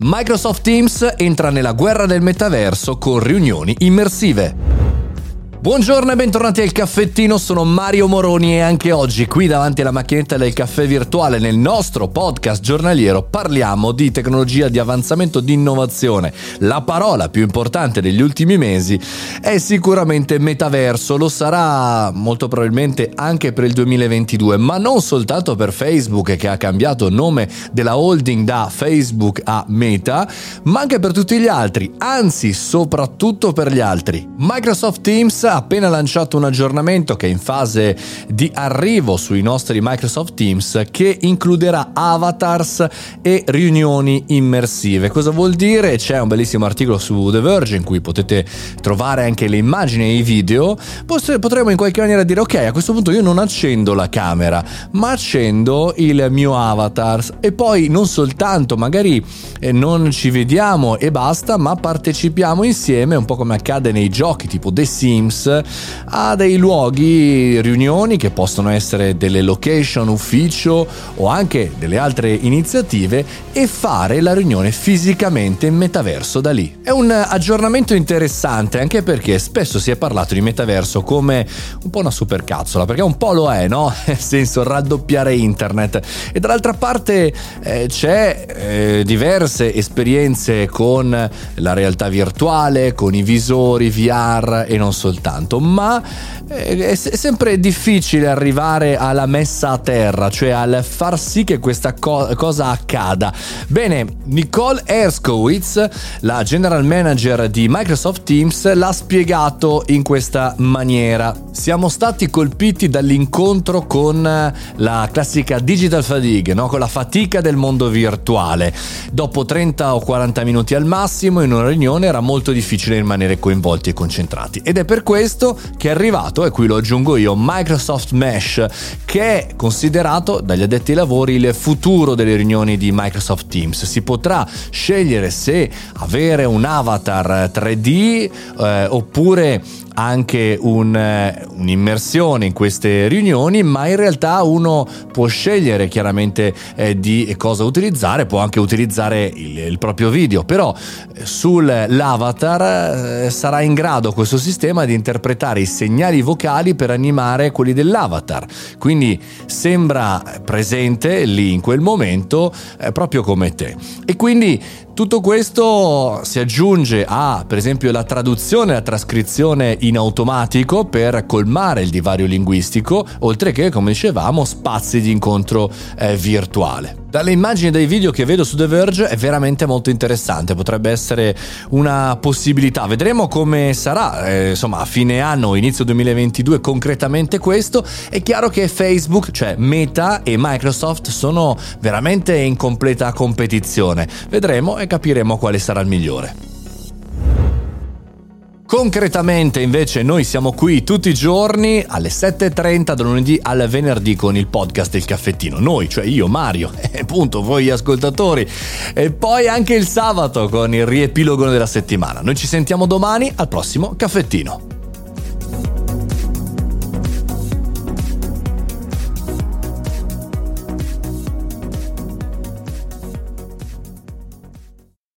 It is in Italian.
Microsoft Teams entra nella guerra del metaverso con riunioni immersive. Buongiorno e bentornati al caffettino, sono Mario Moroni e anche oggi qui davanti alla macchinetta del caffè virtuale nel nostro podcast giornaliero parliamo di tecnologia di avanzamento di innovazione. La parola più importante degli ultimi mesi è sicuramente metaverso, lo sarà molto probabilmente anche per il 2022, ma non soltanto per Facebook che ha cambiato nome della holding da Facebook a Meta, ma anche per tutti gli altri, anzi soprattutto per gli altri. Microsoft Teams ha appena lanciato un aggiornamento che è in fase di arrivo sui nostri Microsoft Teams che includerà avatars e riunioni immersive. Cosa vuol dire? C'è un bellissimo articolo su The Verge in cui potete trovare anche le immagini e i video. Potremmo in qualche maniera dire ok, a questo punto io non accendo la camera, ma accendo il mio avatar e poi non soltanto magari eh, non ci vediamo e basta, ma partecipiamo insieme, un po' come accade nei giochi tipo The Sims a dei luoghi, riunioni che possono essere delle location, ufficio o anche delle altre iniziative e fare la riunione fisicamente in metaverso da lì. È un aggiornamento interessante anche perché spesso si è parlato di metaverso come un po' una supercazzola, perché un po' lo è, no? Nel senso raddoppiare internet. E dall'altra parte eh, c'è eh, diverse esperienze con la realtà virtuale, con i visori VR e non soltanto tanto, ma eh, è sempre difficile arrivare alla messa a terra, cioè al far sì che questa co- cosa accada. Bene, Nicole Erskowitz, la general manager di Microsoft Teams, l'ha spiegato in questa maniera. Siamo stati colpiti dall'incontro con la classica digital fatigue, no? con la fatica del mondo virtuale. Dopo 30 o 40 minuti al massimo in una riunione era molto difficile rimanere coinvolti e concentrati ed è per questo questo che è arrivato, e qui lo aggiungo io, Microsoft Mesh, che è considerato dagli addetti ai lavori il futuro delle riunioni di Microsoft Teams. Si potrà scegliere se avere un avatar 3D eh, oppure anche un, eh, un'immersione in queste riunioni, ma in realtà uno può scegliere chiaramente eh, di cosa utilizzare, può anche utilizzare il, il proprio video, però eh, sull'avatar eh, sarà in grado questo sistema di interpretare i segnali vocali per animare quelli dell'avatar. Quindi sembra presente lì in quel momento eh, proprio come te. E quindi tutto questo si aggiunge a, per esempio, la traduzione e la trascrizione in automatico per colmare il divario linguistico, oltre che, come dicevamo, spazi di incontro eh, virtuale. Dalle immagini e dai video che vedo su The Verge è veramente molto interessante, potrebbe essere una possibilità. Vedremo come sarà, eh, insomma, a fine anno, inizio 2022 concretamente questo. È chiaro che Facebook, cioè Meta e Microsoft sono veramente in completa competizione. Vedremo e capiremo quale sarà il migliore. Concretamente invece noi siamo qui tutti i giorni alle 7.30 da lunedì al venerdì con il podcast del caffettino. Noi, cioè io, Mario, e appunto voi gli ascoltatori. E poi anche il sabato con il riepilogo della settimana. Noi ci sentiamo domani al prossimo caffettino.